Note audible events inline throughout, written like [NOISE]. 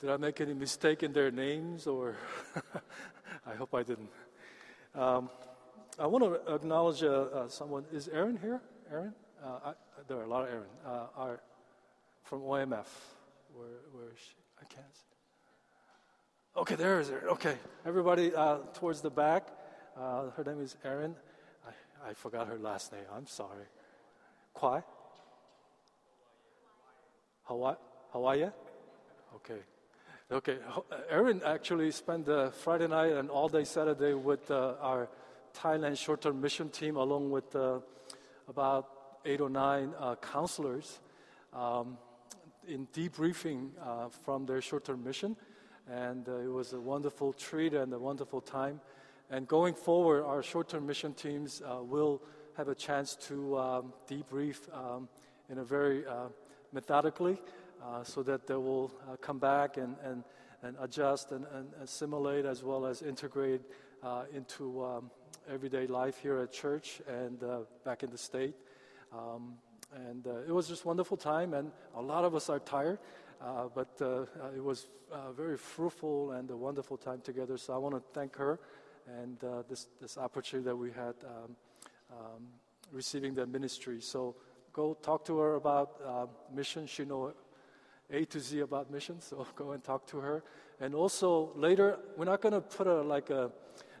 Did I make any mistake in their names or [LAUGHS] I hope I didn't. Um, I want to acknowledge uh, uh, someone. Is Aaron here? Aaron? Uh, I, there are a lot of Aaron. Uh, are from OMF. Where, where is she? I can't see. Okay, there is Aaron. Okay, everybody uh, towards the back. Uh, her name is Erin. I, I forgot her last name. I'm sorry. Kwai? Hawaii? Hawaii? Okay. Okay. Erin actually spent the Friday night and all day Saturday with uh, our Thailand short term mission team, along with uh, about eight or nine uh, counselors, um, in debriefing uh, from their short term mission. And uh, it was a wonderful treat and a wonderful time. And going forward, our short term mission teams uh, will have a chance to um, debrief um, in a very uh, methodically uh, so that they will uh, come back and, and, and adjust and, and assimilate as well as integrate uh, into um, everyday life here at church and uh, back in the state. Um, and it was just wonderful time, and a lot of us are tired. but it was a very fruitful and a wonderful time together. So I want to thank her and uh, this, this opportunity that we had um, um, receiving the ministry. So go talk to her about uh, mission. She know A to Z about missions, so [LAUGHS] go and talk to her. And also later, we're not going to put a like a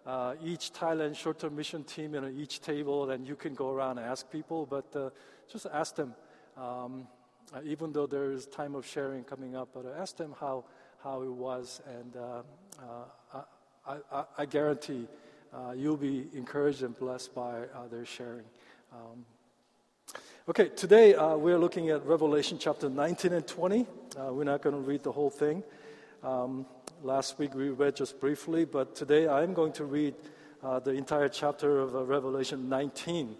uh, each Thailand short-term mission team in each table, and you can go around and ask people, but uh, just ask them. Um, uh, even though there is time of sharing coming up, but ask them how how it was, and uh, uh, I, I, I guarantee you'll be encouraged and blessed by their sharing. Um, okay, today uh, we're looking at Revelation chapter 19 and 20. Uh, we're not going to read the whole thing. Um, last week we read just briefly, but today I'm going to read uh, the entire chapter of uh, Revelation 19.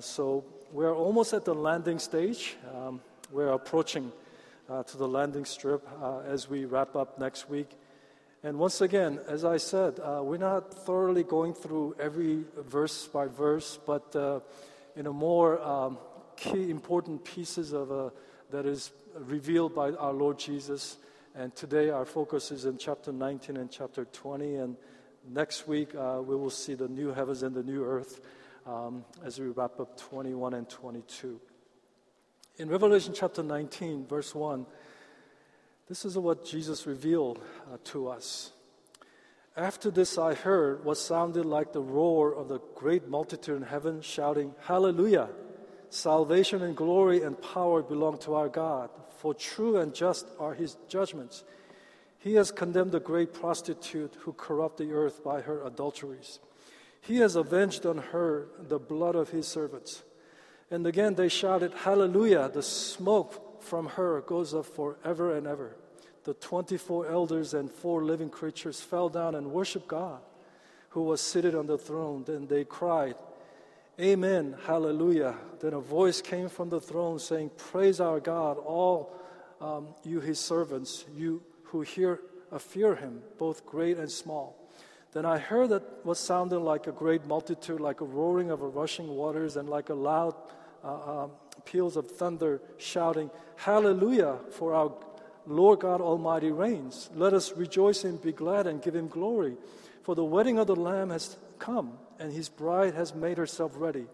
so we're almost at the landing stage. Um, we're approaching to the landing strip as we wrap up next week. And once again, as I said, uh, we're not thoroughly going through every verse by verse, but in a more um, key important pieces of uh, that is revealed by our Lord Jesus. And today our focus is in chapter 19 and chapter 20. And next week uh, we will see the new heavens and the new earth um, as we wrap up 21 and 22. In Revelation chapter 19, verse 1, this is what Jesus revealed uh, to us. After this, I heard what sounded like the roar of the great multitude in heaven shouting, Hallelujah! Salvation and glory and power belong to our God, for true and just are his judgments. He has condemned the great prostitute who corrupt the earth by her adulteries. He has avenged on her the blood of his servants. And again they shouted, Hallelujah! The smoke from her goes up forever and ever. The 24 elders and four living creatures fell down and worshiped God, who was seated on the throne. Then they cried, Amen, hallelujah. Then a voice came from the throne saying, Praise our God, all um, you his servants, you who hear, uh, fear him, both great and small. Then I heard that what sounded like a great multitude, like a roaring of a rushing waters, and like a loud uh, um, peals of thunder, shouting, Hallelujah, for our Lord God Almighty reigns. Let us rejoice and be glad and give him glory. For the wedding of the Lamb has come, and his bride has made herself ready.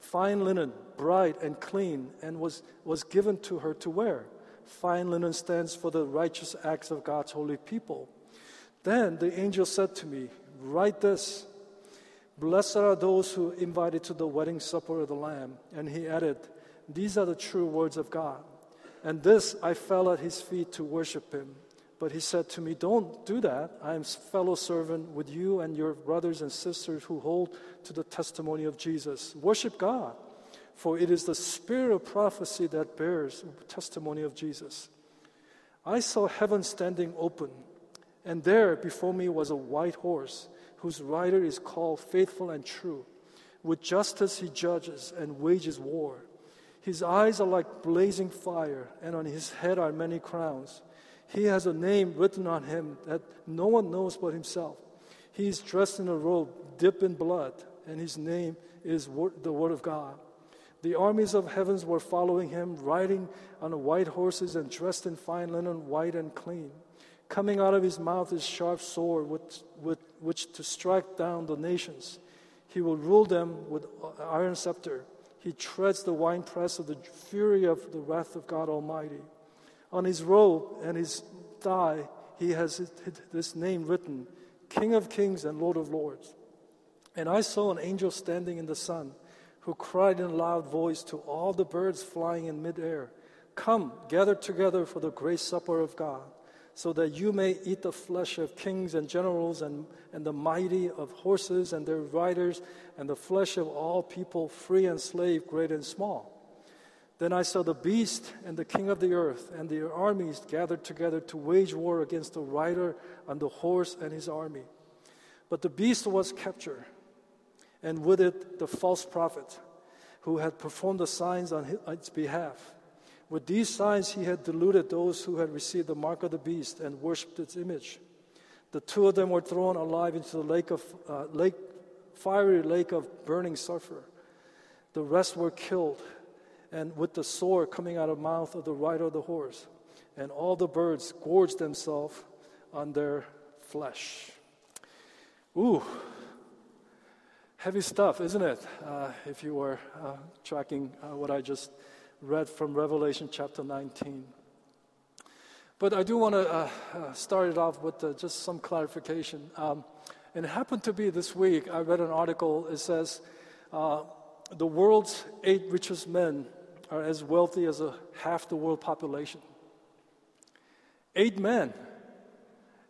Fine linen, bright and clean, and was, was given to her to wear. Fine linen stands for the righteous acts of God's holy people. Then the angel said to me, Write this Blessed are those who invited to the wedding supper of the Lamb. And he added, these are the true words of God. And this I fell at his feet to worship him. But he said to me, Don't do that. I am fellow servant with you and your brothers and sisters who hold to the testimony of Jesus. Worship God, for it is the spirit of prophecy that bears testimony of Jesus. I saw heaven standing open, and there before me was a white horse, whose rider is called Faithful and True. With justice he judges and wages war. His eyes are like blazing fire, and on his head are many crowns. He has a name written on him that no one knows but himself. He is dressed in a robe dipped in blood, and his name is the Word of God. The armies of heavens were following him, riding on white horses and dressed in fine linen, white and clean. Coming out of his mouth is sharp sword with, with which to strike down the nations. He will rule them with iron scepter. He treads the winepress of the fury of the wrath of God Almighty. On his robe and his thigh, he has this name written King of Kings and Lord of Lords. And I saw an angel standing in the sun who cried in a loud voice to all the birds flying in midair Come, gather together for the great supper of God, so that you may eat the flesh of kings and generals and, and the mighty, of horses and their riders, and the flesh of all people, free and slave, great and small. Then I saw the beast and the king of the earth and their armies gathered together to wage war against the rider on the horse and his army. But the beast was captured, and with it the false prophet who had performed the signs on its behalf. With these signs, he had deluded those who had received the mark of the beast and worshipped its image. The two of them were thrown alive into the lake of uh, lake, fiery lake of burning sulfur. The rest were killed, and with the sword coming out of the mouth of the rider of the horse, and all the birds gorged themselves on their flesh. Ooh, heavy stuff, isn't it? Uh, if you were uh, tracking uh, what I just read from Revelation chapter 19. But I do want to uh, uh, start it off with uh, just some clarification. Um, and it happened to be this week, I read an article. It says uh, the world's eight richest men are as wealthy as a, half the world population. Eight men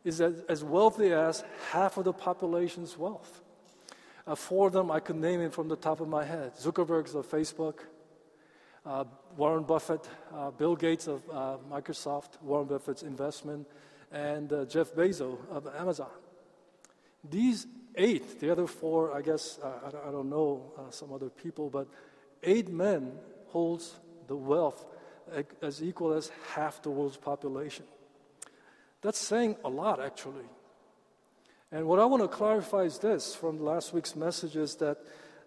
is as, as wealthy as half of the population's wealth. Uh, four of them I could name it from the top of my head. Zuckerberg's of Facebook, uh, Warren Buffett, uh, Bill Gates of uh, Microsoft, Warren Buffett's investment, and uh, Jeff Bezos of Amazon. These eight, the other four, I guess, uh, I, I, don't know uh, some other people, but eight men holds the wealth as equal as half the world's population. That's saying a lot, actually. And what I want to clarify is this from last week's message is that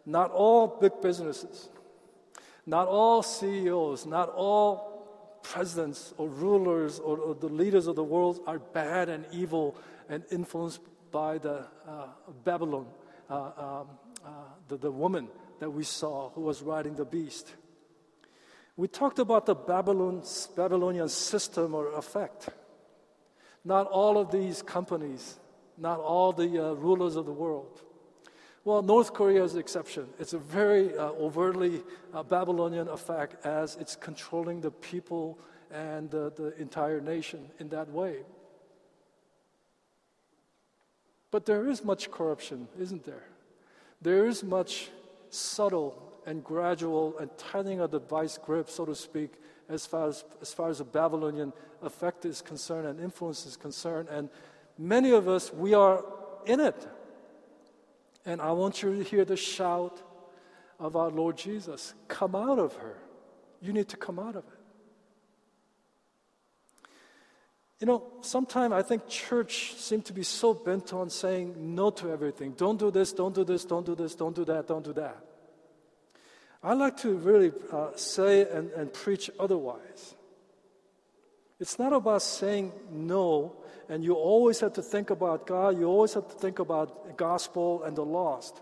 not all big businesses, not all CEOs, not all presidents or rulers or, or, the leaders of the world are bad and evil and influenced by the uh, Babylon, uh, um, uh, the, the woman that we saw who was riding the beast. We talked about the Babylon, Babylonian system or effect. Not all of these companies, not all the uh, rulers of the world well, North Korea is the exception. It's a very uh, overtly uh, Babylonian effect as it's controlling the people and uh, the entire nation in that way. But there is much corruption, isn't there? There is much subtle and gradual and tightening of the vice grip, so to speak, as far as, as far as the Babylonian effect is concerned and influence is concerned. And many of us, we are in it. And I want you to hear the shout of our Lord Jesus come out of her. You need to come out of it. You know, sometimes I think church seems to be so bent on saying no to everything. Don't do this, don't do this, don't do this, don't do that, don't do that. I like to really uh, say and, and preach otherwise. It's not about saying no and you always have to think about God, you always have to think about the gospel and the lost.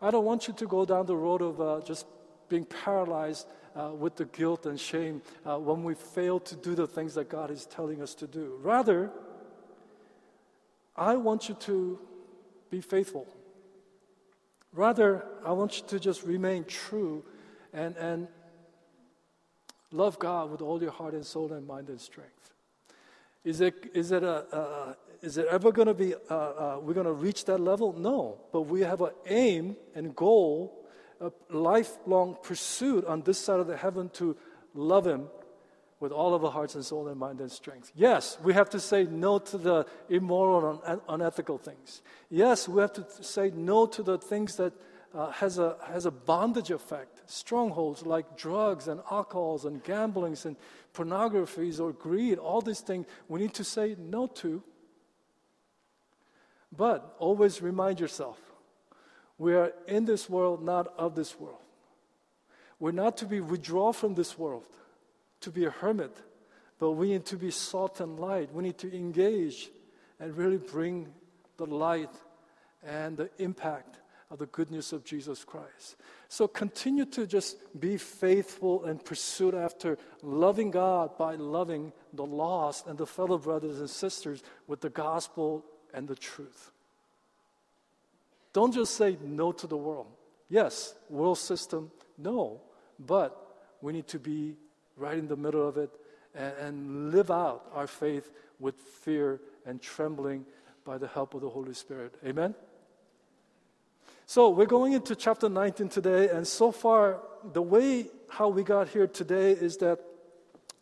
I don't want you to go down the road of uh, just being paralyzed uh, with the guilt and shame uh, when we fail to do the things that God is telling us to do. Rather, I want you to be faithful. Rather, I want you to just remain true and, and love God with all your heart and soul and mind and strength. Is it, is it, a, uh, is it ever going to be, uh, uh, we're going to reach that level? No. But we have an aim and goal, a lifelong pursuit on this side of the heaven to love Him with all of our hearts and soul and mind and strength. Yes, we have to say no to the immoral and unethical things. Yes, we have to say no to the things that uh, has, a, has a bondage effect, strongholds like drugs and alcohols and gamblings and pornographies or greed, all these things we need to say no to. But always remind yourself we are in this world, not of this world. We're not to be withdrawn from this world, to be a hermit, but we need to be salt and light. We need to engage and really bring the light and the impact of the good news of Jesus Christ. So continue to just be faithful and pursue after loving God by loving the lost and the fellow brothers and sisters with the gospel and the truth. Don't just say no to the world. Yes, world system, no, but we need to be right in the middle of it and, and live out our faith with fear and trembling by the help of the Holy Spirit. Amen? So we're going into chapter 19 today, and so far, the way how we got here today is that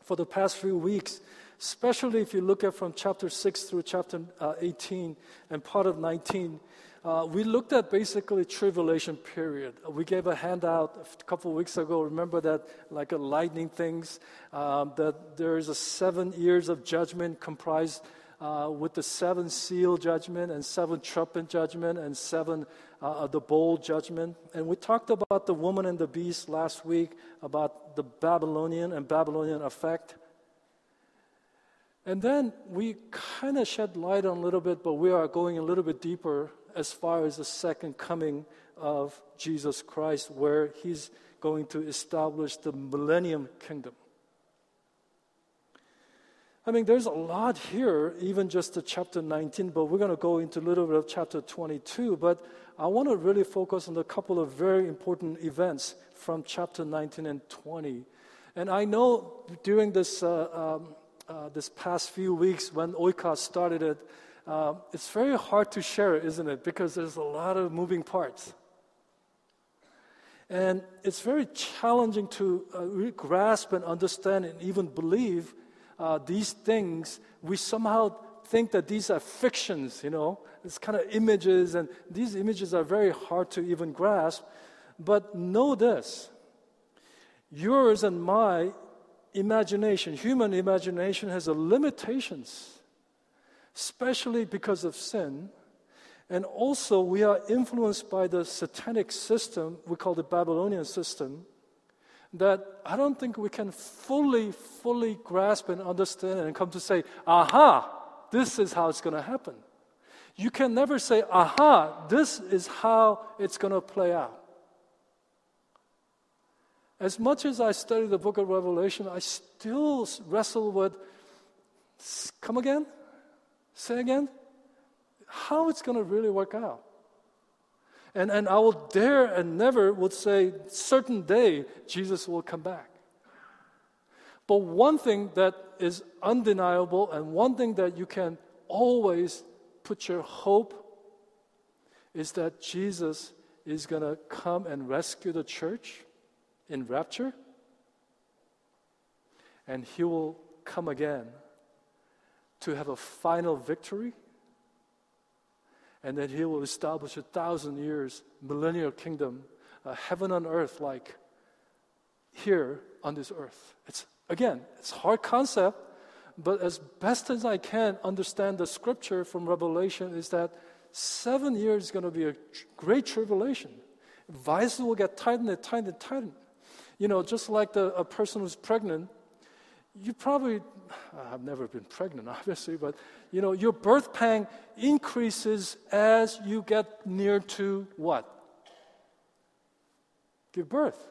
for the past few weeks, especially if you look at from chapter 6 through chapter uh, 18 and part of 19, uh, we looked at basically tribulation period. We gave a handout a couple weeks ago. Remember that, like a lightning things, um, that there is a seven years of judgment comprised uh, with the seven seal judgment and seven trumpet judgment and seven uh, the bowl judgment. And we talked about the woman and the beast last week about the Babylonian and Babylonian effect. And then we kind of shed light on a little bit, but we are going a little bit deeper as far as the second coming of Jesus Christ, where he's going to establish the millennium kingdom. I mean, there's a lot here, even just the chapter 19, but we're going to go into a little bit of chapter 22. But I want to really focus on a couple of very important events from chapter 19 and 20. And I know during this, uh, um, uh, this past few weeks when Oikos started it, uh, it's very hard to share, isn't it? Because there's a lot of moving parts. And it's very challenging to uh, grasp and understand and even believe uh, these things. We somehow think that these are fictions, you know, it's kind of images, and these images are very hard to even grasp. But know this yours and my imagination, human imagination, has limitations especially because of sin. And also, we are influenced by the satanic system, we call the Babylonian system, that I don't think we can fully, fully grasp and understand and come to say, aha, this is how it's going to happen. You can never say, aha, this is how it's going to play out. As much as I study the book of Revelation, I still wrestle with, come again? Say again? How it's going to really work out. And, and I will dare and never would say, certain day, Jesus will come back. But one thing that is undeniable and one thing that you can always put your hope is that Jesus is going to come and rescue the church in rapture. And he will come again to have a final victory, and that he will establish a thousand years millennial kingdom, a heaven on earth like here on this earth. It's again, it's hard concept, but as best as I can understand the scripture from Revelation is that seven years is going to be a great tribulation. Vices will get tightened and tightened and tightened. You know, just like the, a person who's pregnant, you probably I've never been pregnant, [LAUGHS] obviously, but you know, your birth pang increases as you get near to what? Give birth.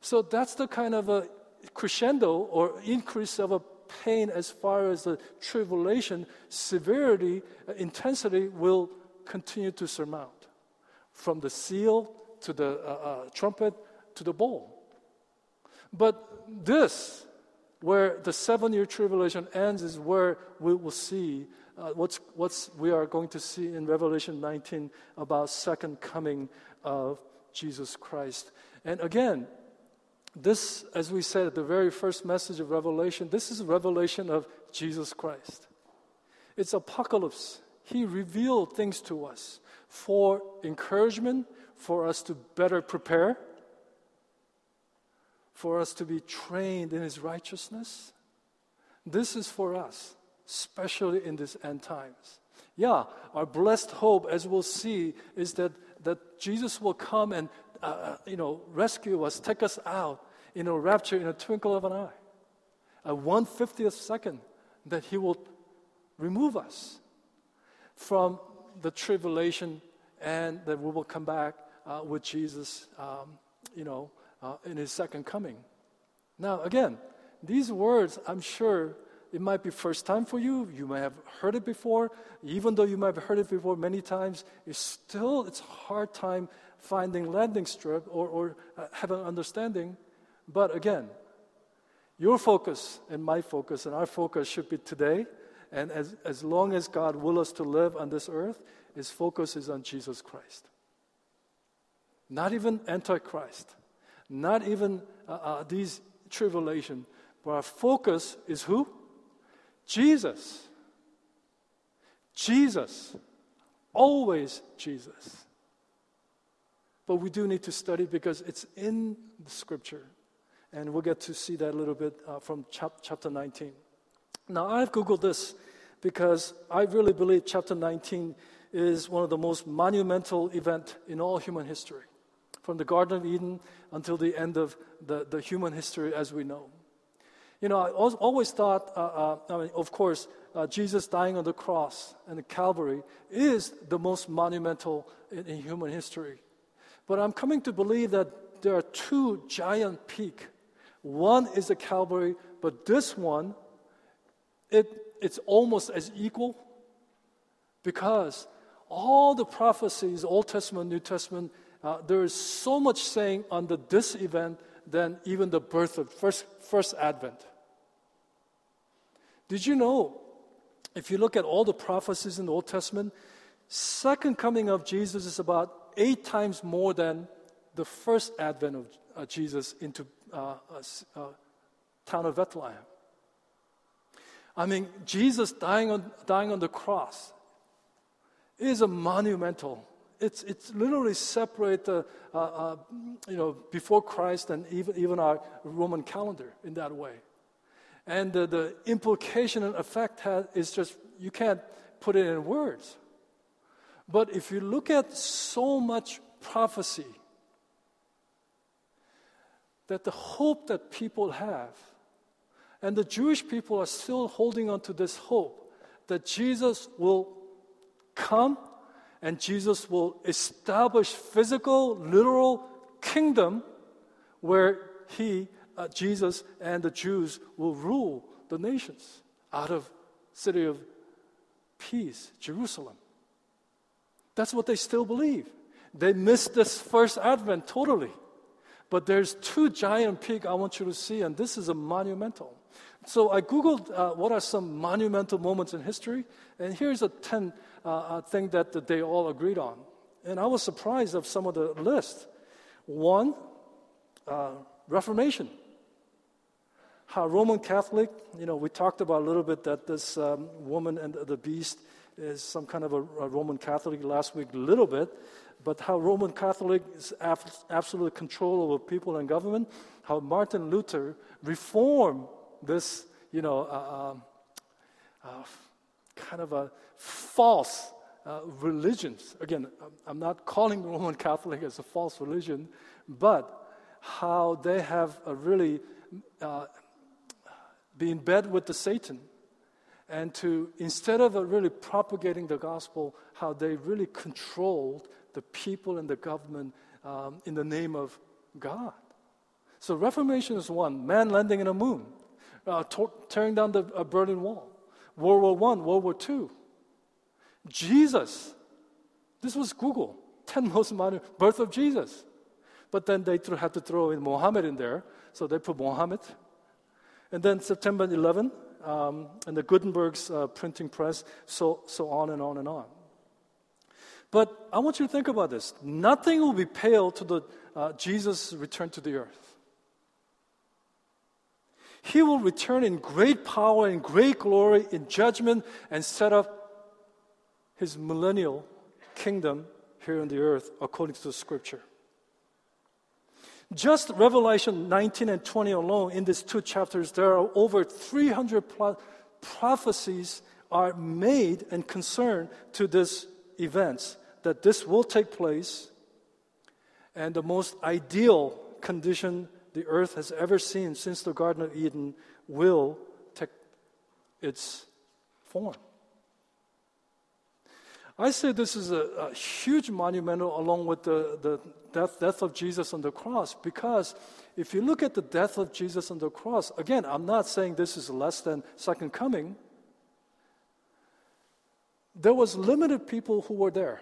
So that's the kind of a crescendo or increase of a pain as far as the tribulation, severity, uh, intensity will continue to surmount. From the seal to the uh, uh, trumpet to the bowl. But this where the seven year tribulation ends is where we will see uh, what's, what's we are going to see in Revelation 19 about second coming of Jesus Christ. And again, this, as we said, at the very first message of Revelation, this is revelation of Jesus Christ. It's apocalypse. He revealed things to us for encouragement, for us to better prepare, for us to be trained in His righteousness. This is for us, especially in these end times. Yeah, our blessed hope, as we'll see, is that, that Jesus will come and uh, uh, you know, rescue us, take us out in a rapture in a twinkle of an eye. a 150th second that He will remove us from the tribulation and that we will come back uh, with Jesus, um, you know, uh, in His second coming. Now, again, these words, I'm sure it might be first time for you. You may have heard it before. Even though you might have heard it before many times, it's still it's hard time finding landing strip or, or uh, have an understanding. But again, your focus and my focus and our focus should be today. And as, as long as God will us to live on this earth, his focus is on Jesus Christ. Not even Antichrist, not even uh, uh, these tribulation, but our focus is who? Jesus. Jesus. Always Jesus. But we do need to study because it's in the scripture. And we'll get to see that a little bit uh, from chap- chapter 19. Now, I've Googled this because I really believe chapter 19 is one of the most monumental event in all human history, from the Garden of Eden until the end of the, the human history as we know. You know, I always thought, uh, uh, I mean, of course, uh, Jesus dying on the cross and the Calvary is the most monumental in, in, human history. But I'm coming to believe that there are two giant peaks. One is the Calvary, but this one, it, it's almost as equal because all the prophecies, Old Testament, New Testament, uh, there is so much saying under this event than even the birth of first, first advent. Did you know, if you look at all the prophecies in the Old Testament, second coming of Jesus is about eight times more than the first advent of uh, Jesus into uh, uh, town of Bethlehem. I mean, Jesus dying on, dying on the cross is a monumental it's, it's literally separate uh, uh, you know, before Christ and even, even our Roman calendar in that way. And the, the implication and effect has, is just, you can't put it in words. But if you look at so much prophecy, that the hope that people have, and the Jewish people are still holding on to this hope that Jesus will come and Jesus will establish physical, literal kingdom where he, uh, Jesus, and the Jews will rule the nations out of city of peace, Jerusalem. That's what they still believe. They missed this first advent totally. But there's two giant peaks I want you to see, and this is a monumental. So I Googled uh, what are some monumental moments in history, and here's a 10 uh, uh, thing that, they all agreed on. And I was surprised of some of the list. One, uh, Reformation. How Roman Catholic, you know, we talked about a little bit that this um, woman and the beast is some kind of a, a, Roman Catholic last week, a little bit, but how Roman Catholic is absolute control over people and government, how Martin Luther reformed this, you know, uh, um, uh, kind of a false uh. Again, I'm not calling [LAUGHS] Roman Catholic as a false religion, but how they have a really uh, in bed with the Satan, and to instead of really propagating the gospel, how they really controlled the people and the government um, in the name of God. So Reformation is one: man landing in the moon uh, tearing down the uh, Berlin Wall, World War One, World War Two. Jesus, this was Google, [LAUGHS] 10 most modern birth of Jesus. But then they had to throw in Mohammed in there, so they put Mohammed. And then September 11, um, and the Gutenberg's uh, printing press, so, so on and on and on. But I want you to think about this. Nothing will be pale to the uh, Jesus' return to the earth. He will return in great power and great glory in judgment and set up his millennial kingdom here on the earth according to the scripture. Just Revelation 19 and 20 alone, in these two chapters, there are over 300 prophecies are made and concerned to this events that this will take place and the most ideal condition the earth has ever seen since the Garden of Eden will take its form. I say this is a, a huge monumental along with the, the death, death of Jesus on the cross because if you look at the death of Jesus on the cross, again, I'm not saying this is less than second coming. There was limited people who were there.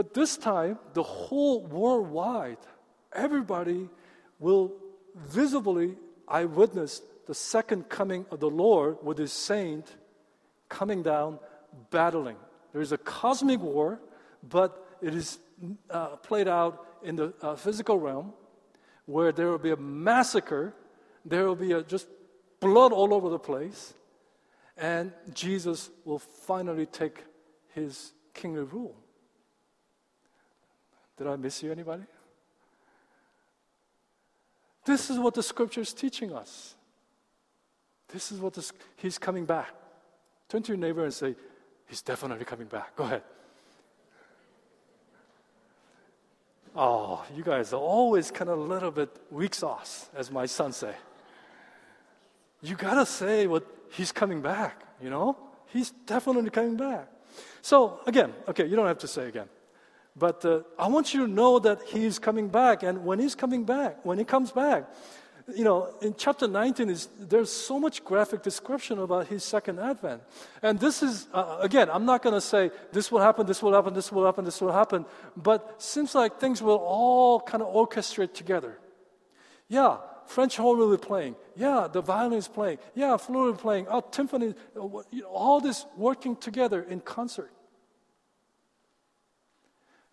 But this time, the whole worldwide, everybody will visibly eyewitness the second coming of the Lord with his saint coming down, battling. There is a cosmic war, but it is uh, played out in the uh, physical realm where there will be a massacre, there will be a, just blood all over the place, and Jesus will finally take his kingly rule. Did I miss you, anybody? This is what the scripture is teaching us. This is what this, he's coming back. Turn to your neighbor and say, He's definitely coming back. Go ahead. Oh, you guys are always kind of a little bit weak sauce, as my son say. You gotta say what he's coming back, you know? He's definitely coming back. So again, okay, you don't have to say again. But uh, I want you to know that he's coming back. And when he's coming back, when he comes back, you know, in chapter 19, is, there's so much graphic description about his second advent. And this is, uh, again, I'm not going to say this will happen, this will happen, this will happen, this will happen, but seems like things will all kind of orchestrate together. Yeah, French horn will be playing. Yeah, the violin is playing. Yeah, flute is playing. Oh, timpani, uh, all this working together in concert.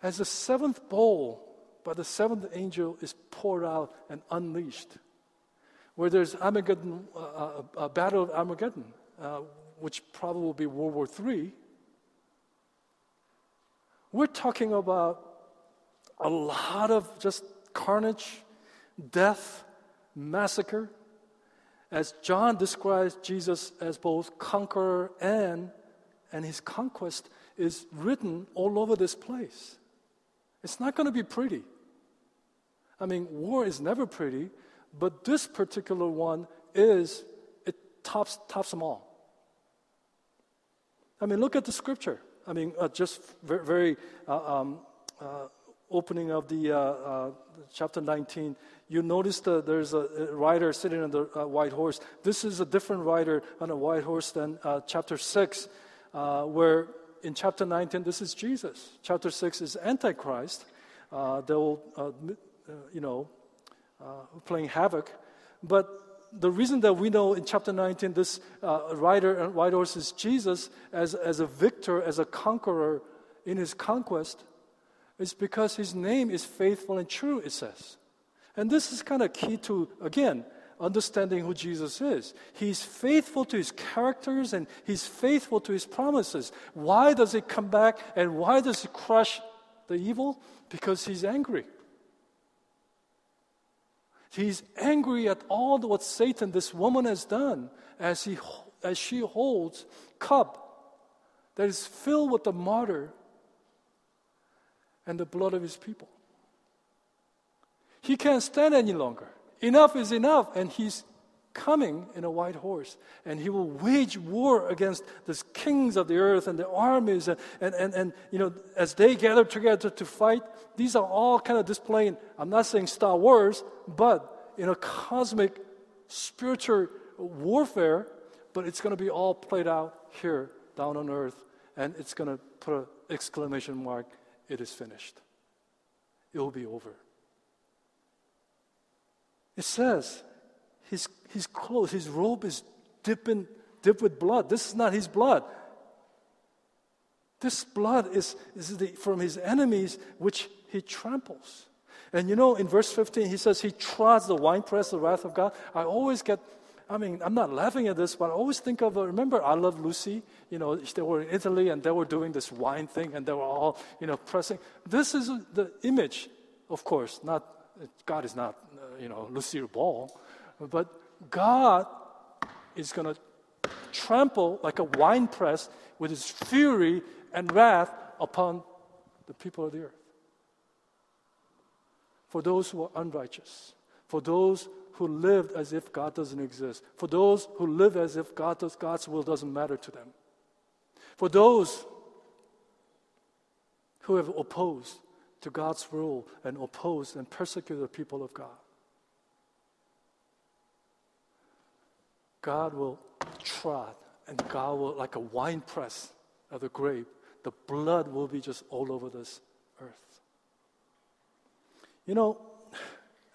As the seventh bowl by the seventh angel is poured out and unleashed, where there's Armageddon, uh, uh, a battle of Armageddon, uh, which probably will be World War III. We're talking about a lot of just carnage, death, massacre. As John describes Jesus as both conqueror and, and his conquest is written all over this place. It's not going to be pretty. I mean, war is never pretty, but this particular one is, it tops, tops them all. I mean, look at the scripture. I mean, uh, just very, very uh, um, uh, opening of the uh, uh, chapter 19, you notice that there's a, rider sitting on the uh, white horse. This is a different rider on a white horse than chapter 6, where in chapter 19, this is Jesus. Chapter 6 is Antichrist. Uh, they will, uh, you know, uh, playing havoc. But the reason that we know in chapter 19 this uh, rider and white horse is Jesus as, as a victor, as a conqueror in his conquest is because his name is faithful and true, it says. And this is kind of key to, again, understanding who Jesus is. He's faithful to his characters and he's faithful to his promises. Why does he come back and why does he crush the evil? Because he's angry. He's angry at all what Satan, this woman, has done as, he, as she holds cup that is filled with the martyr and the blood of his people. He can't stand any longer. Enough is enough, and he's coming in a white horse, and he will wage war against the kings of the earth and the armies, and, and, and, and you know, as they gather together to fight, these are all kind of displaying, I'm not saying Star Wars, but in a cosmic spiritual warfare, but it's going to be all played out here down on earth, and it's going to put an exclamation mark, it is finished. It will be over. It says his, his clothes, his robe is dipping, dipped with blood. This is not his blood. This blood is, is the, from his enemies, which he tramples. And you know, in verse 15, he says he trods the winepress, the wrath of God. I always get, I mean, I'm not laughing at this, but I always think of, uh, remember, I Love Lucy? You know, they were in Italy and they were doing this wine thing and they were all, you know, pressing. This is the image, of course, not, God is not, you know, Lucille Ball. But God is going to trample like a winepress with his fury and wrath upon the people of the earth. For those who are unrighteous, for those who lived as if God doesn't exist, for those who live as if God does, God's will doesn't matter to them, for those who have opposed to God's rule and opposed and persecuted the people of God. God will trot and God will, like a wine press of the grape, the blood will be just all over this earth. You know,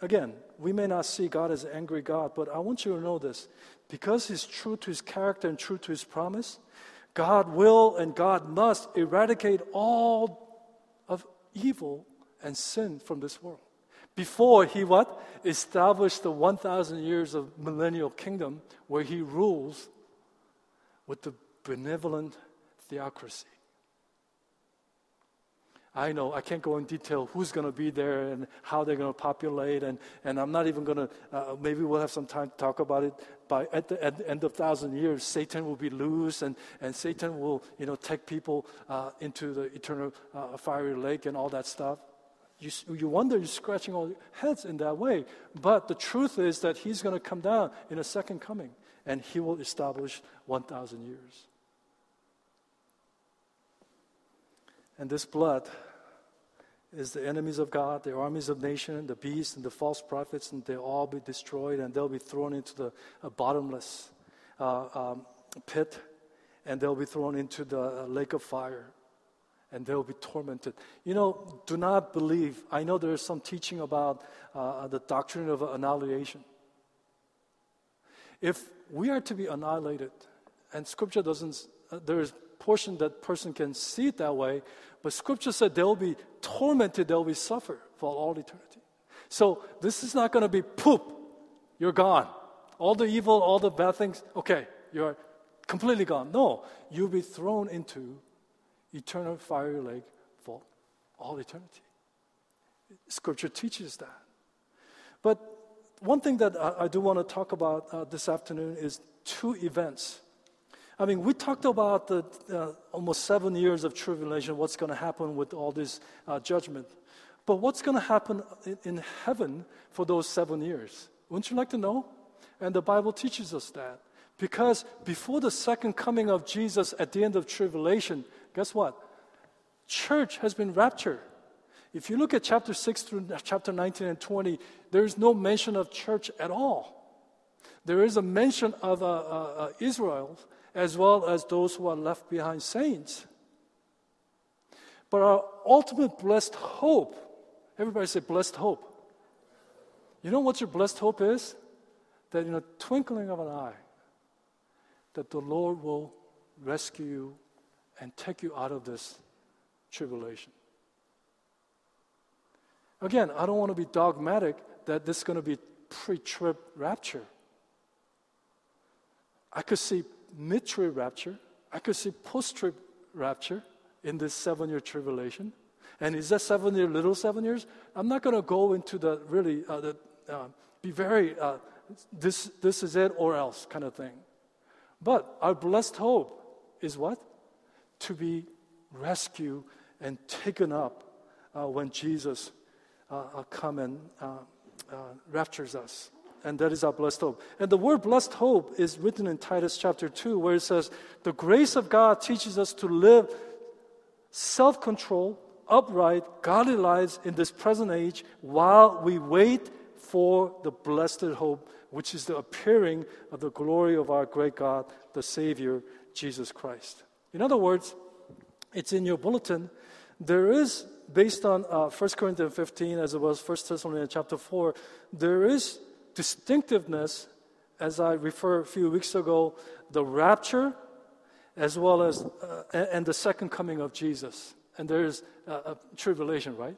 again, we may not see God as an angry God, but I want you to know this. Because He's true to His character and true to His promise, God will and God must eradicate all of evil and sin from this world. Before he what? Established the 1,000 years of millennial kingdom where he rules with the benevolent theocracy. I know I can't go in detail who's going to be there and how they're going to populate, and, and I'm not even going to. Uh, maybe we'll have some time to talk about it. By at the, at the, end of thousand years, Satan will be loose, and, and Satan will you know take people uh, into the eternal uh, fiery lake and all that stuff. You, you wonder, you're scratching all your heads in that way. But the truth is that he's going to come down in a second coming, and he will establish 1,000 years. And this blood is the enemies of God, the armies of nation, the beasts, and the false prophets, and they'll all be destroyed, and they'll be thrown into the bottomless uh, um, pit, and they'll be thrown into the lake of fire and they'll be tormented. You know, do not believe. I know there is some teaching about uh, the doctrine of annihilation. If we are to be annihilated, and Scripture doesn't, uh, there is portion that person can see it that way, but Scripture said they'll be tormented, they'll be suffer for all eternity. So this is not going to be poop. You're gone. All the evil, all the bad things. Okay, you're completely gone. No, you'll be thrown into eternal fiery lake for all eternity. Scripture teaches that. But one thing that I, I do want to talk about uh, this afternoon is two events. I mean, we talked about the uh, almost seven years of tribulation, what's going to happen with all this uh, judgment. But what's going to happen in, in heaven for those seven years? Wouldn't you like to know? And the Bible teaches us that. Because before the second coming of Jesus at the end of tribulation, guess what? Church has been raptured. If you look at chapter 6 through chapter 19 and 20, there is no mention of church at all. There is a mention of uh, uh, uh, Israel as well as those who are left behind saints. But our ultimate blessed hope, everybody say blessed hope. You know what your blessed hope is? That in a twinkling of an eye, that the Lord will rescue you and take you out of this tribulation. Again, I don't want to be dogmatic that this is going to be pre trib rapture. I could see mid trib rapture, I could see post trib rapture in this seven year tribulation. And is that seven year little seven years? I'm not going to go into the really, uh, the, uh, be very, uh, this, this is it or else kind of thing. But our blessed hope is what? To be rescued and taken up uh, when Jesus uh, uh come and uh, uh, raptures us. And that is our blessed hope. And the word blessed hope is written in Titus chapter 2, where it says, The grace of God teaches us to live self control, upright, godly lives in this present age while we wait for the blessed hope, which is the appearing of the glory of our great God, the Savior, Jesus Christ. In other words, it's in your bulletin. There is, based on uh, 1 Corinthians 15 as it was 1 Thessalonians chapter 4, there is distinctiveness, as I referred a few weeks ago, the rapture as well as uh, and the second coming of Jesus. And there is a tribulation, right?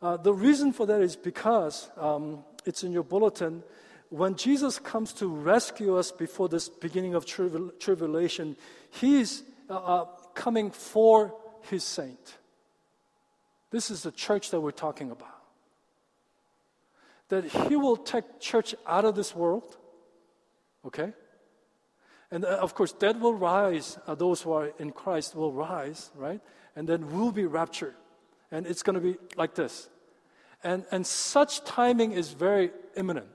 Uh, the reason for that is because um, it's in your bulletin. When Jesus comes to rescue us before this beginning of tribul- tribulation, He's uh, uh, coming for his saint. This is the church that we're talking about. That he will take church out of this world, okay? And uh, of course, dead will rise. Uh, those who are in Christ will rise, right? And then we'll be raptured. And it's going to be like this. And, and such timing is very imminent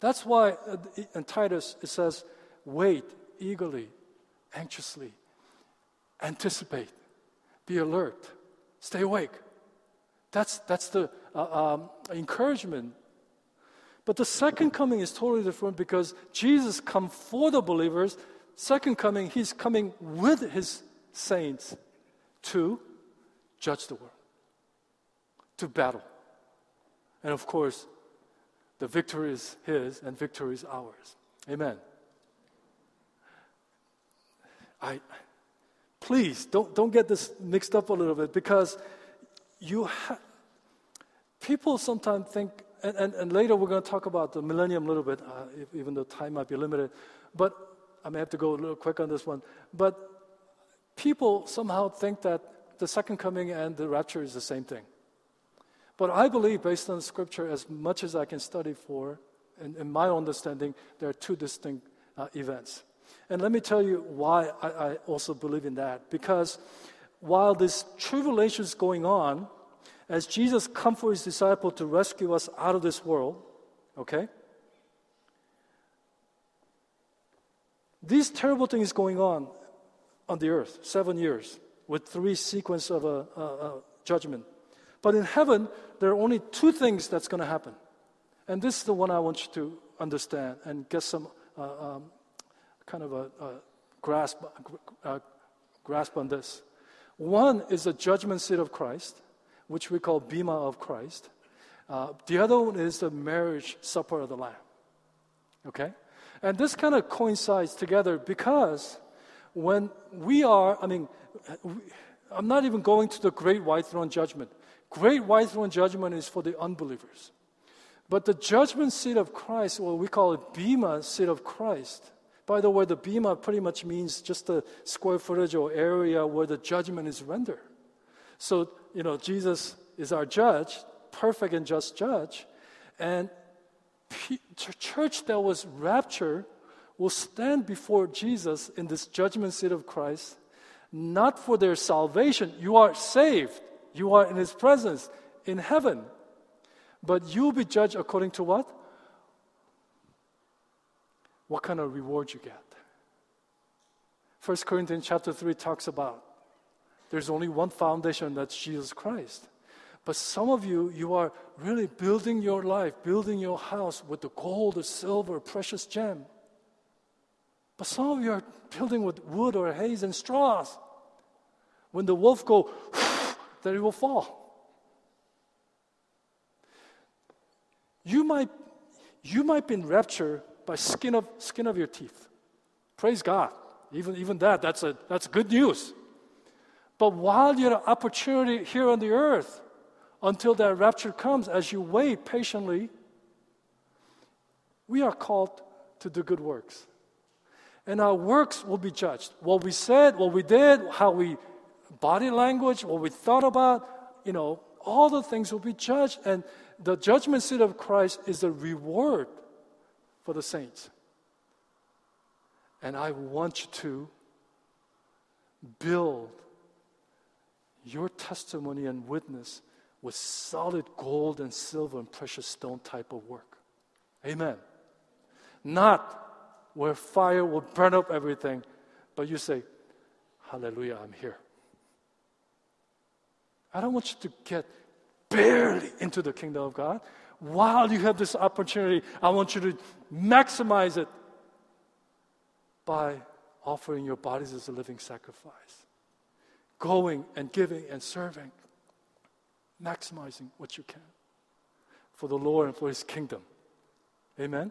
That's why uh, in Titus it says, wait eagerly, anxiously, anticipate, be alert, stay awake. That's, that's the uh, um, encouragement. But the second coming is totally different because Jesus come for the believers. Second coming, he's coming with his saints to judge the world, to battle. And of course, the victory is his and victory is ours. Amen. I please don't don't get this mixed up a little bit because you ha- people sometimes think and, and, and, later we're going to talk about the millennium a little bit uh, if, even though time might be limited but i may have to go a little quick on this one but people somehow think that the second coming and the rapture is the same thing but I believe, based on Scripture, as much as I can study for, and in my understanding, there are two distinct uh, events. And let me tell you why I, I also believe in that. Because while this tribulation is going on, as Jesus come for his disciple to rescue us out of this world, okay? These terrible things going on on the earth, seven years, with three sequence of a, a, a judgment. But in heaven, there are only two things that's going to happen. And this is the one I want you to understand and get some uh, um, kind of a, a grasp, uh, grasp on this. One is the judgment seat of Christ, which we call Bema of Christ. Uh, the other one is the marriage supper of the Lamb. Okay? And this kind of coincides together because when we are, I mean, I'm not even going to the great white throne judgment. Great white throne judgment is for the unbelievers. But the judgment seat of Christ, or we call it Bema seat of Christ. By the way, the Bema pretty much means just the square footage or area where the judgment is rendered. So, you know, Jesus is our judge, perfect and just judge. And the church that was raptured will stand before Jesus in this judgment seat of Christ, not for their salvation. You are saved. You are in His presence in heaven. But you'll be judged according to what? What kind of reward you get. 1 Corinthians chapter 3 talks about there's only one foundation, that's Jesus Christ. But some of you, you are really building your life, building your house with the gold or silver, precious gem. But some of you are building with wood or hay and straws. When the wolf go, [SIGHS] that it will fall. You might, you might be in rapture by skin of, skin of your teeth. Praise God. Even, even that, that's, a, that's good news. But while you have opportunity here on the earth, until that rapture comes, as you wait patiently, we are called to do good works. And our works will be judged. What we said, what we did, how we body language, what we thought about, you know, all the things will be judged. And the judgment seat of Christ is the reward for the saints. And I want you to build your testimony and witness with solid gold and silver and precious stone type of work. Amen. Not where fire will burn up everything, but you say, Hallelujah, I'm here. I don't want you to get barely into the kingdom of God. While you have this opportunity, I want you to maximize it by offering your bodies as a living sacrifice, going and giving and serving, maximizing what you can for the Lord and for His kingdom. Amen?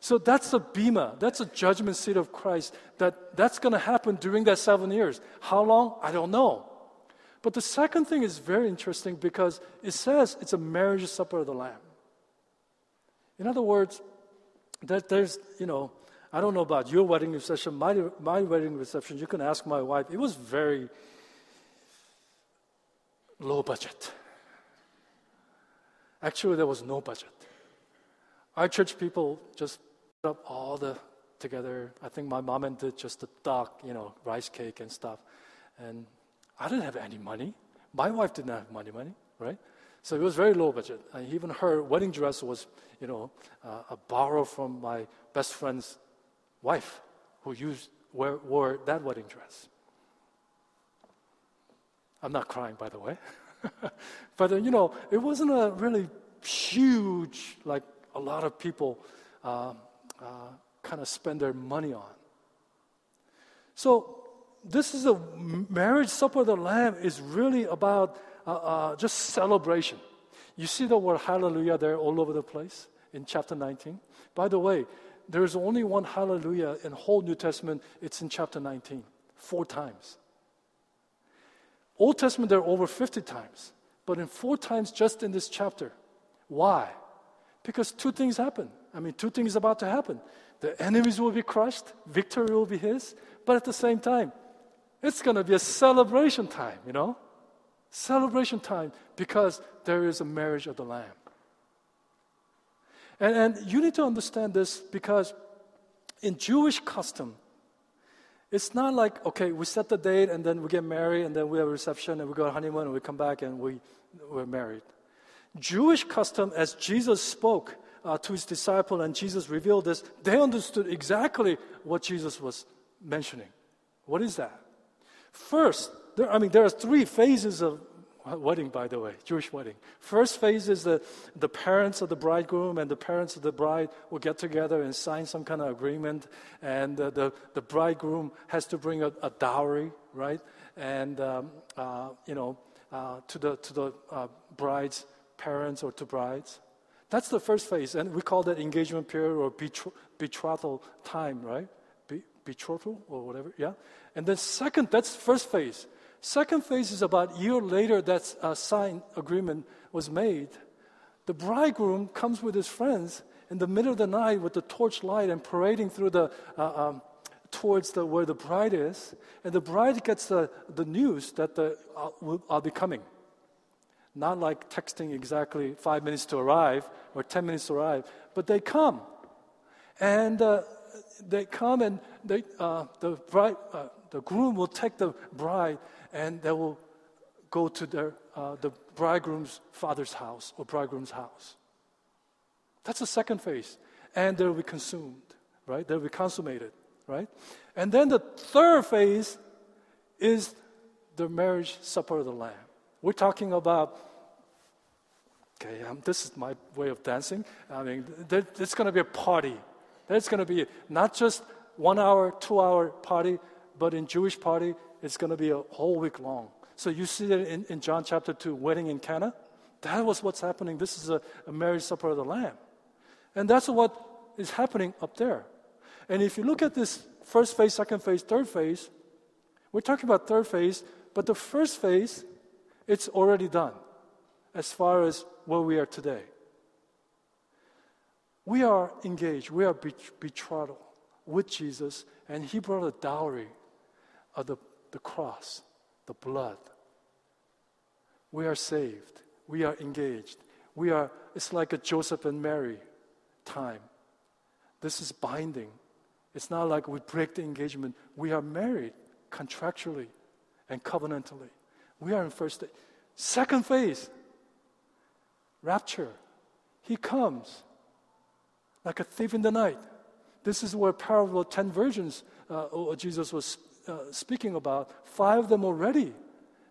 So that's a bema, that's a judgment seat of Christ. That, that's going to happen during that seven years. How long? I don't know. But the second thing is very interesting because it says it's a marriage supper of the Lamb. In other words, that there's, you know, I don't know about your wedding reception, my, my wedding reception, you can ask my wife. It was very low budget. Actually, there was no budget. Our church people just put up all the together. I think my mom and did just the duck, you know, rice cake and stuff. And I didn't have any money. My wife didn't have money, money, right? So it was very low budget. And even her wedding dress was, you know, uh, a borrow from my best friend's wife who used, wore, wore that wedding dress. I'm not crying, by the way. [LAUGHS] but, uh, you know, it wasn't a really huge, like a lot of people uh, uh, kind of spend their money on. So, this is a marriage supper of the Lamb is really about uh, uh, just celebration. You see the word hallelujah there all over the place in chapter 19. By the way, there's only one hallelujah in whole New Testament. It's in chapter 19, four times. Old Testament, there are over 50 times, but in four times just in this chapter. Why? Because two things happen. I mean, two things about to happen. The enemies will be crushed, victory will be his, but at the same time, it's going to be a celebration time, you know? Celebration time because there is a marriage of the Lamb. And, and you need to understand this because in Jewish custom, it's not like, okay, we set the date and then we get married and then we have a reception and we go on honeymoon and we come back and we, we're married. Jewish custom, as Jesus spoke uh, to his disciple and Jesus revealed this, they understood exactly what Jesus was mentioning. What is that? First, there, I mean, there are three phases of wedding, by the way, Jewish wedding. First phase is the, the parents of the bridegroom and the parents of the bride will get together and sign some kind of agreement. And uh, the, the bridegroom has to bring a, a dowry, right? And, um, uh, you know, uh, to the, to the uh, bride's parents or to brides. That's the first phase. And we call that engagement period or betro- betrothal time, right? Be- betrothal or whatever, yeah? And then second, that's first phase. Second phase is about a year later that a signed agreement was made. The bridegroom comes with his friends in the middle of the night with the torch light and parading through the uh, um, towards the, where the bride is, and the bride gets the, the news that the, uh, will, I'll be coming. Not like texting exactly five minutes to arrive or ten minutes to arrive, but they come, and uh, they come and they, uh, the bride, uh, the groom will take the bride and they will go to their, uh, the bridegroom's father's house or bridegroom's house. That's the second phase. And they'll be consumed, right? They'll be consummated, right? And then the third phase is the marriage supper of the Lamb. We're talking about, okay, um, this is my way of dancing. I mean, there, it's going to be a party. There's going to be not just one hour, two hour party, but in Jewish party, it's going to be a whole week long. So you see that in, in John chapter 2, wedding in Cana. That was what's happening. This is a, a marriage supper of the Lamb. And that's what is happening up there. And if you look at this first phase, second phase, third phase, we're talking about third phase, but the first phase, it's already done as far as where we are today. We are engaged, we are betrothed with Jesus, and He brought a dowry of the the cross, the blood. We are saved. We are engaged. We are, it's like a Joseph and Mary time. This is binding. It's not like we break the engagement. We are married contractually and covenantally. We are in first. Second phase, rapture. He comes like a thief in the night. This is where parable of ten virgins uh, Jesus was uh, speaking about, five of them were ready.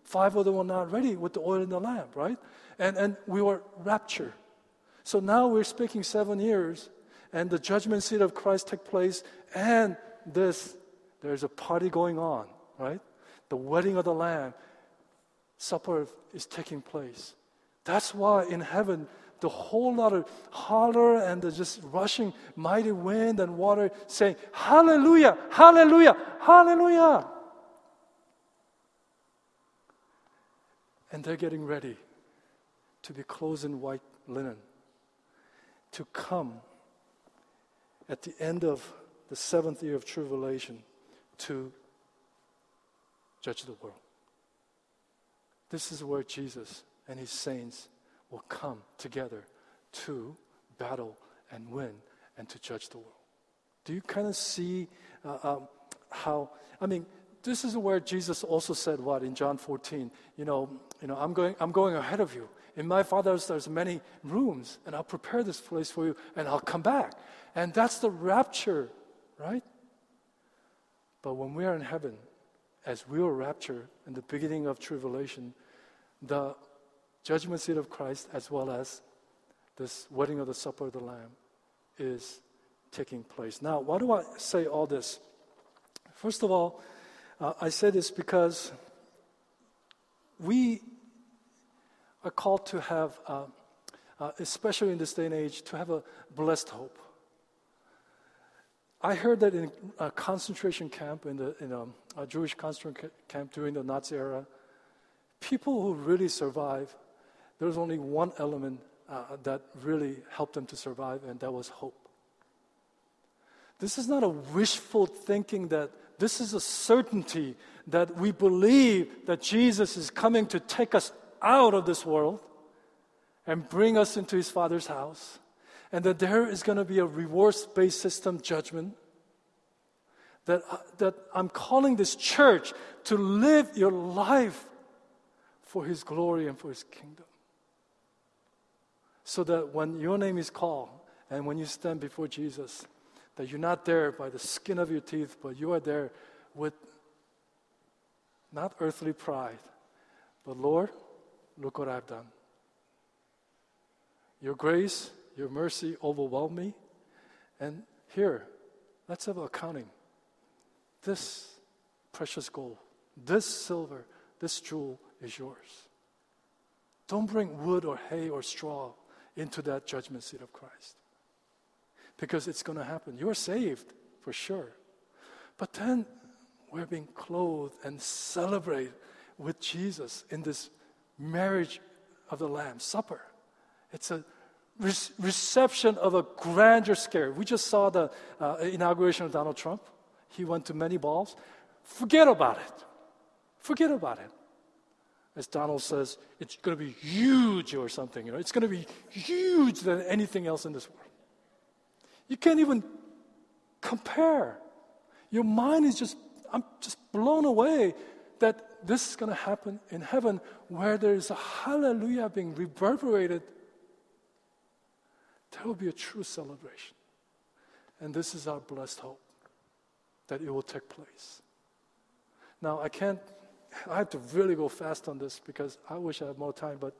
Five of them were not ready with the oil in the lamp, right? And, and we were raptured. So now we're speaking seven years, and the judgment seat of Christ took place, and this, there's a party going on, right? The wedding of the Lamb, supper is taking place. That's why in heaven, the whole lot of holler and the just rushing mighty wind and water saying, Hallelujah, Hallelujah, Hallelujah. And they're getting ready to be clothed in white linen to come at the end of the seventh year of tribulation to judge the world. This is where Jesus and his saints will come together to battle and win and to judge the world. Do you kind of see uh, um, how? I mean, this is where Jesus also said what in John 14. You know, you know, I'm going, I'm going ahead of you. In my Father's there's many rooms, and I'll prepare this place for you, and I'll come back. And that's the rapture, right? But when we are in heaven, as we were raptured in the beginning of tribulation, the judgment seat of Christ, as well as this wedding of the supper of the Lamb, is taking place. Now, why do I say all this? First of all, uh, I say this because we are called to have, uh, uh, especially in this day and age, to have a blessed hope. I heard that in a concentration camp, in, the, in a, a Jewish concentration camp during the Nazi era, people who really survive, there's only one element uh, that really helped them to survive, and that was hope. This is not a wishful thinking that this is a certainty that we believe that Jesus is coming to take us out of this world and bring us into his Father's house and that there is going to be a reward based system judgment. That, uh, that I'm calling this church to live your life for His glory and for His kingdom. So that when your name is called and when you stand before Jesus, that you're not there by the skin of your teeth, but you are there with not earthly pride, but Lord, look what I've done. Your grace your mercy overwhelmed me. And here, let's have accounting. This precious gold, this silver, this jewel is yours. Don't bring wood or hay or straw into that judgment seat of Christ. Because it's going to happen. You're saved for sure. But then we're being clothed and celebrate with Jesus in this marriage of the Lamb supper. It's a re- reception of a grandeur scare. We just saw the uh, inauguration of Donald Trump. He went to many balls. Forget about it. Forget about it. As Donald says, it's going to be huge or something. You know, it's going to be huge than anything else in this world. You can't even compare. Your mind is just, I'm just blown away that this is going to happen in heaven where there is a hallelujah being reverberated there will be a true celebration. And this is our blessed hope that it will take place. Now, I can't, I have to really go fast on this because I wish I had more time, but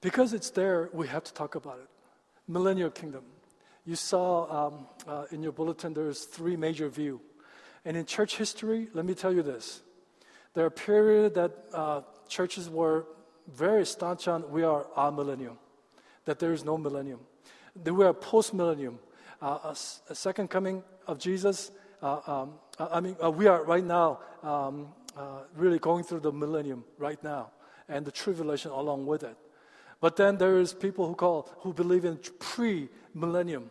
because it's there, we have to talk about it. Millennial kingdom. You saw um, uh, in your bulletin there's three major view. And in church history, let me tell you this. There are periods that uh, churches were very staunch on we are amillennium that there is no millennium. That we are post millennium. Uh, a, second coming of Jesus, uh, um, uh, I mean, uh, we are right now um, uh, really going through the millennium right now and the tribulation along with it. But then there is people who call, who believe in pre millennium,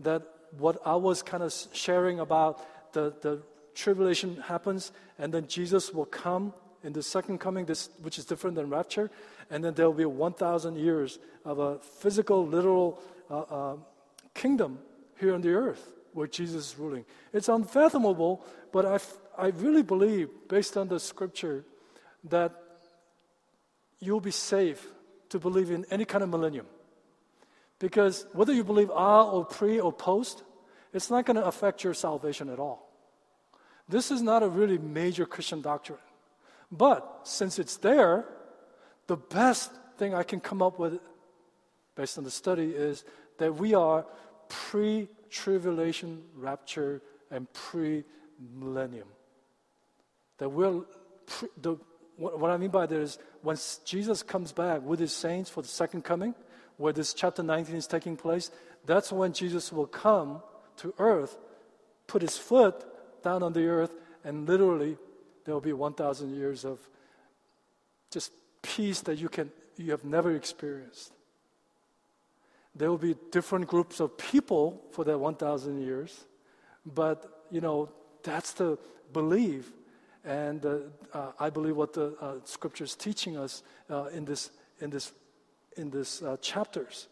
that what I was kind of sharing about the, the tribulation happens and then Jesus will come in the second coming, this, which is different than rapture, and then there will be 1,000 years of a physical, literal uh, uh, kingdom here on the earth where Jesus is ruling. It's unfathomable, but I, I really believe, based on the scripture, that you'll be safe to believe in any kind of millennium. Because whether you believe ah or pre or post, it's not going to affect your salvation at all. This is not a really major Christian doctrine. But since it's there, the best thing I can come up with, based on the study, is that we are pre tribulation rapture and pre millennium. That we're, the, what, I mean by that is when Jesus comes back with his saints for the second coming, where this chapter 19 is taking place, that's when Jesus will come to earth, put his foot down on the earth, and literally there will be 1,000 years of just peace that you, can, you have never experienced. There will be different groups of people for that 1,000 years, but you know, that's the belief. And uh, uh, I believe what the uh, scripture is teaching us in this, in this, in this chapters.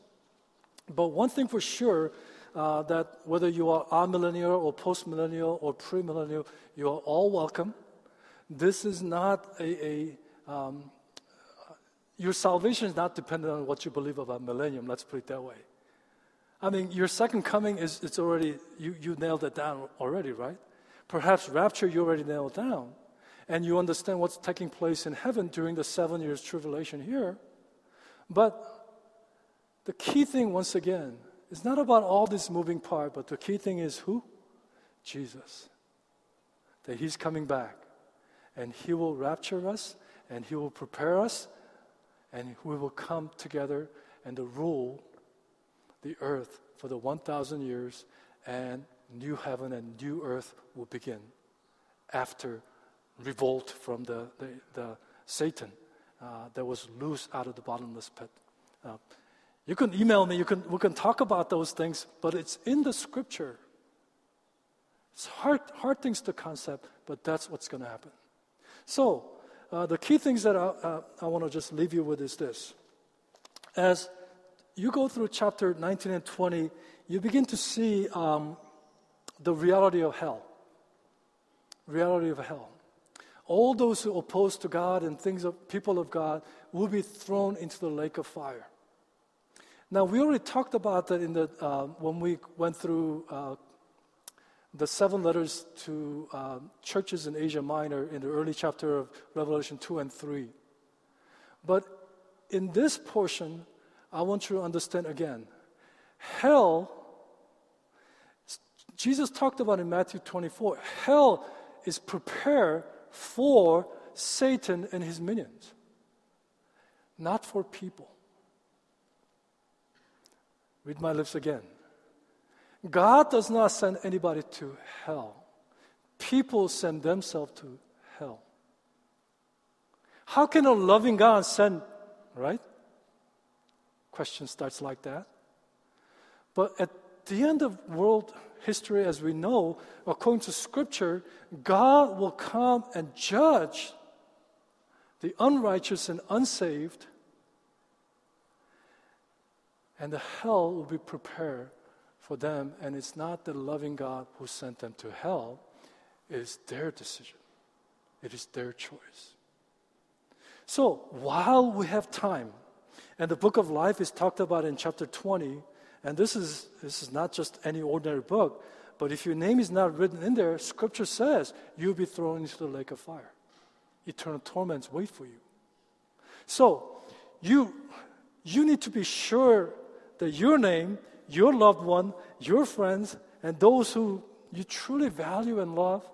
But one thing for sure, uh, that whether you are amillennial or postmillennial or premillennial, you are all welcome. This is not a, a um, Your salvation is not dependent on what you believe about millennium, let's put it that way. I mean, your second coming is it's already, you, you nailed it down already, right? Perhaps rapture you already nailed down. And you understand what's taking place in heaven during the seven years tribulation here. But the key thing, once again, is not about all this moving part, but the key thing is who? Jesus. That He's coming back. And He will rapture us, and He will prepare us, and we will come together and rule the earth for the 1,000 years, and new heaven and new earth will begin after revolt from the, the, the Satan uh, that was loose out of the bottomless pit. Uh, you can email me, you can, we can talk about those things, but it's in the scripture. It's hard, hard things to concept, but that's what's going to happen. So, uh, the key things that I, I want to just leave you with is this. As you go through chapter 19 and 20, you begin to see um, the reality of hell. Reality of hell. All those who oppose to God and things of people of God will be thrown into the lake of fire. Now we already talked about that in the uh, when we went through uh, the seven letters to uh, churches in Asia Minor in the early chapter of Revelation two and three. But in this portion, I want you to understand again. Hell, Jesus talked about in Matthew 24, hell is prepared for Satan and his minions, not for people. Read my lips again. God does not send anybody to hell. People send themselves to hell. How can a loving God send, right? question starts like that. But at the end of world history, as we know, according to Scripture, God will come and judge the unrighteous and unsaved, and the hell will be prepared for them. And it's not the loving God who sent them to hell, it is their decision, it is their choice. So while we have time, and the book of life is talked about in chapter 20. And this is, this is not just any ordinary book, but if your name is not written in there, scripture says you'll be thrown into the lake of fire. Eternal torments wait for you. So, you, you need to be sure that your name, your loved one, your friends, and those who you truly value and love,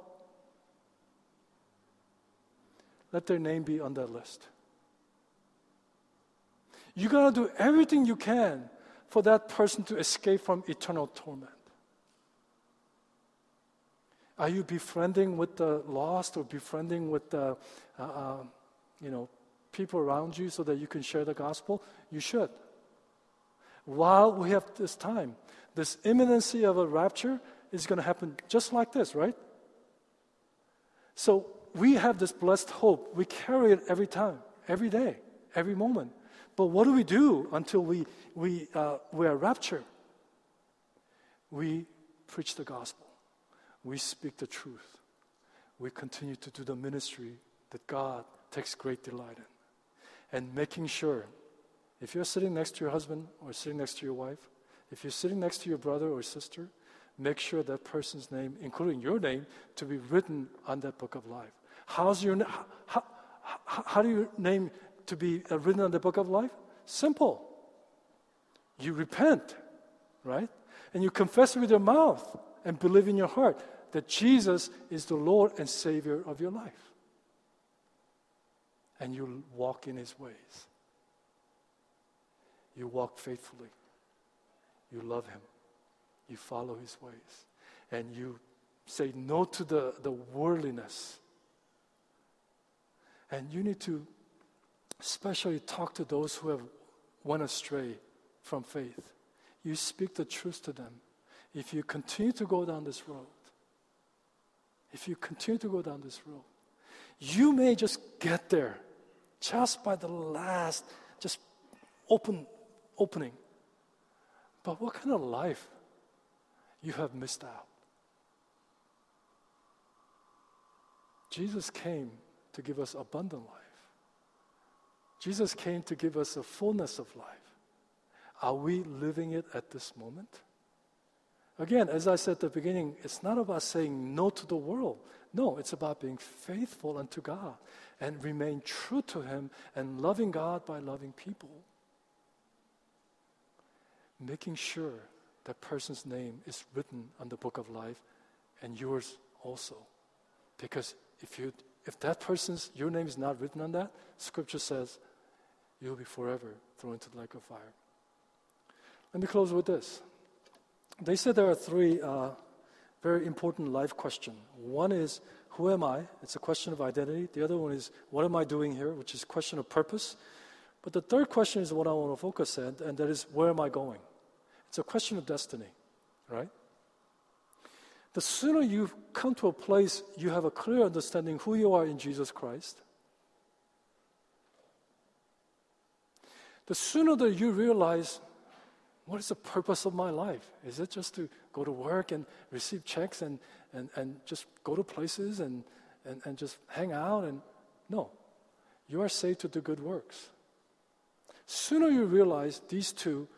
let their name be on that list. You got to do everything you can for that person to escape from eternal torment. Are you befriending with the lost or befriending with the, uh, uh, you know, people around you so that you can share the gospel? You should. While we have this time, this imminency of a rapture is going to happen just like this, right? So we have this blessed hope. We carry it every time, every day, every moment. But what do we do until we, we, uh, we are raptured? We preach the gospel. We speak the truth. We continue to do the ministry that God takes great delight in. And making sure, if you're sitting next to your husband or sitting next to your wife, if you're sitting next to your brother or sister, make sure that person's name, including your name, to be written on that book of life. How's your, how, how, how do you name to be uh, written on the book of life? Simple. You repent, right? And you confess with your mouth and believe in your heart that Jesus is the Lord and Savior of your life. And you walk in His ways. You walk faithfully. You love Him. You follow His ways. And you say no to the, the worldliness. And you need to especially talk to those who have went astray from faith. You speak the truth to them. If you continue to go down this road, if you continue to go down this road, you may just get there just by the last, just open, opening. But what kind of life you have missed out? Jesus came to give us abundant life. Jesus came to give us a fullness of life. Are we living it at this moment? Again, as I said at the beginning, it's not about saying no to the world. No, it's about being faithful unto God and remain true to Him and loving God by loving people. Making sure that person's name is written on the book of life and yours also. Because if, you, if that person's, your name is not written on that, scripture says you'll be forever thrown into the lake of fire. Let me close with this. They said there are three uh, very important life questions. One is, who am I? It's a question of identity. The other one is, what am I doing here? Which is a question of purpose. But the third question is what I want to focus on, and that is, where am I going? It's a question of destiny, right? The sooner you come to a place you have a clear understanding who you are in Jesus Christ, the sooner that you realize what is the purpose of my life? Is it just to go to work and receive checks and, and, and just go to places and, and, and just hang out? And no, you are saved to do good works. Sooner you realize these two,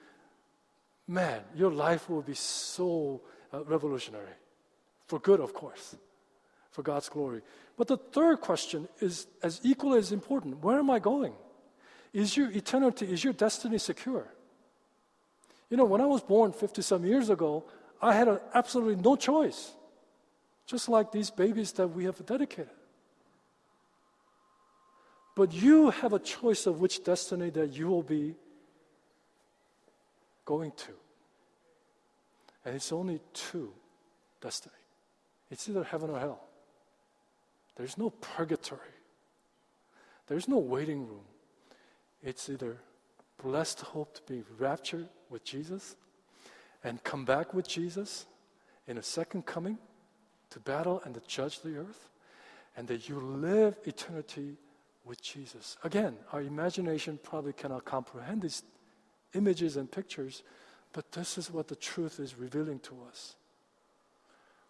man, your life will be so uh, revolutionary. For good, of course, for God's glory. But the third question is as equally as important where am I going? Is your eternity, is your destiny secure? You know, when I was born 50 some years ago, I had a, absolutely no choice, just like these babies that we have dedicated. But you have a choice of which destiny that you will be going to. And it's only two destiny. It's either heaven or hell. There's no purgatory. There's no waiting room. It's either blessed hope to be raptured with Jesus and come back with Jesus in a second coming to battle and to judge the earth, and that you live eternity with Jesus. Again, our imagination probably cannot comprehend these images and pictures, but this is what the truth is revealing to us.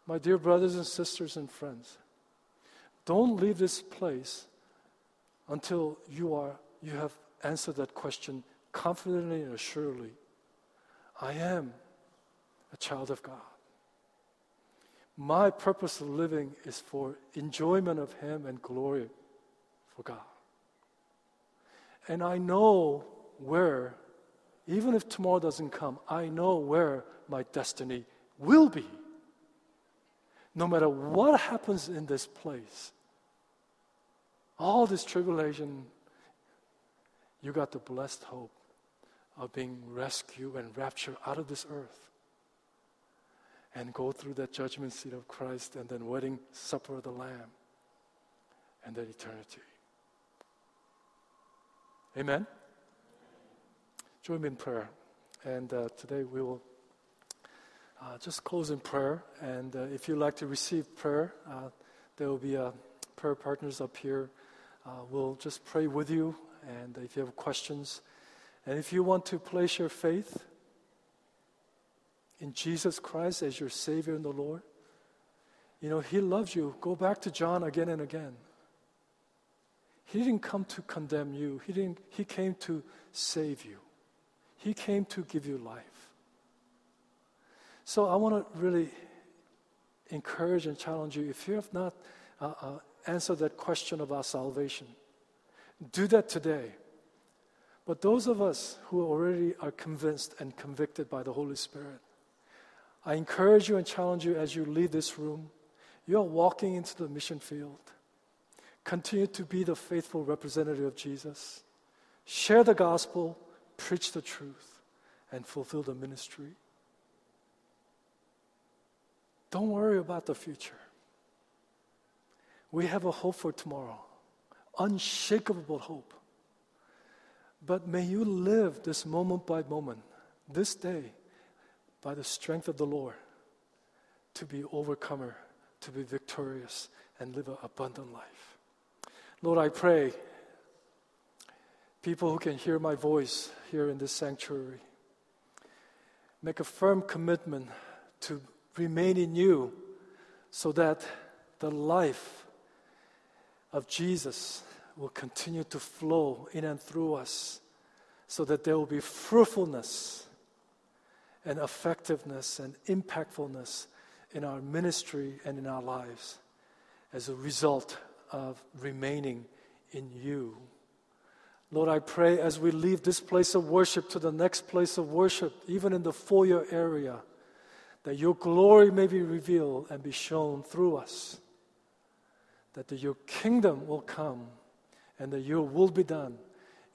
My dear brothers and sisters and friends, don't leave this place until you are you have answered that question confidently and assuredly. I am a child of God. My purpose of living is for enjoyment of Him and glory for God. And I know where, even if tomorrow doesn't come, I know where my destiny will be. No matter what happens in this place, all this tribulation, you got the blessed hope of being rescued and raptured out of this earth and go through that judgment seat of Christ and then wedding supper of the Lamb and that eternity. Amen. Join me in prayer. And uh, today we will uh, just close in prayer. And uh, if you'd like to receive prayer, uh, there will be uh, prayer partners up here. Uh, we'll just pray with you. And if you have questions, and if you want to place your faith in Jesus Christ as your Savior and the Lord, you know, He loves you. Go back to John again and again. He didn't come to condemn you, He, didn't, he came to save you, He came to give you life. So I want to really encourage and challenge you if you have not uh, uh, answered that question about salvation, do that today. But those of us who already are convinced and convicted by the Holy Spirit, I encourage you and challenge you as you leave this room. You are walking into the mission field. Continue to be the faithful representative of Jesus. Share the gospel, preach the truth, and fulfill the ministry. Don't worry about the future. We have a hope for tomorrow, unshakable hope. But may you live this moment by moment, this day, by the strength of the Lord, to be overcomer, to be victorious, and live an abundant life. Lord, I pray people who can hear my voice here in this sanctuary make a firm commitment to remain in you so that the life of Jesus will continue to flow in and through us so that there will be fruitfulness and effectiveness and impactfulness in our ministry and in our lives as a result of remaining in you. Lord, I pray as we leave this place of worship to the next place of worship, even in the foyer area, that your glory may be revealed and be shown through us, that your kingdom will come and that your will be done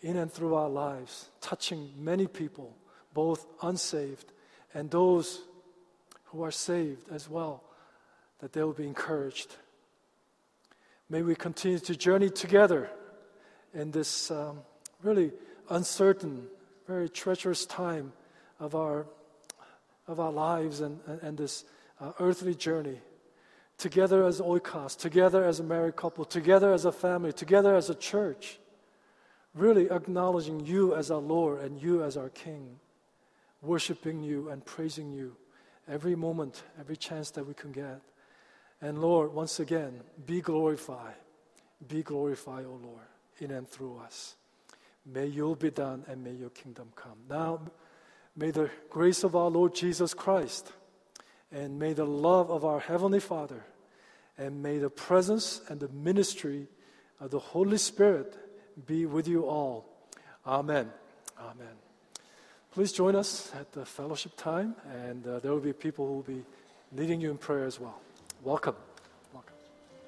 in and through our lives, touching many people, both unsaved and those who are saved as well, that they will be encouraged. May we continue to journey together in this um, really uncertain, very treacherous time of our, of our lives and, and, and this uh, earthly journey. Together as oikos, together as a married couple, together as a family, together as a church, really acknowledging you as our Lord and you as our King, worshiping you and praising you every moment, every chance that we can get. And Lord, once again, be glorified. Be glorified, O Lord in and through us. May your be done and may your kingdom come. Now, may the grace of our Lord Jesus Christ and may the love of our Heavenly Father and may the presence and the ministry of the Holy Spirit be with you all. Amen. Amen. Please join us at the fellowship time, and uh, there will be people who will be leading you in prayer as well. Welcome.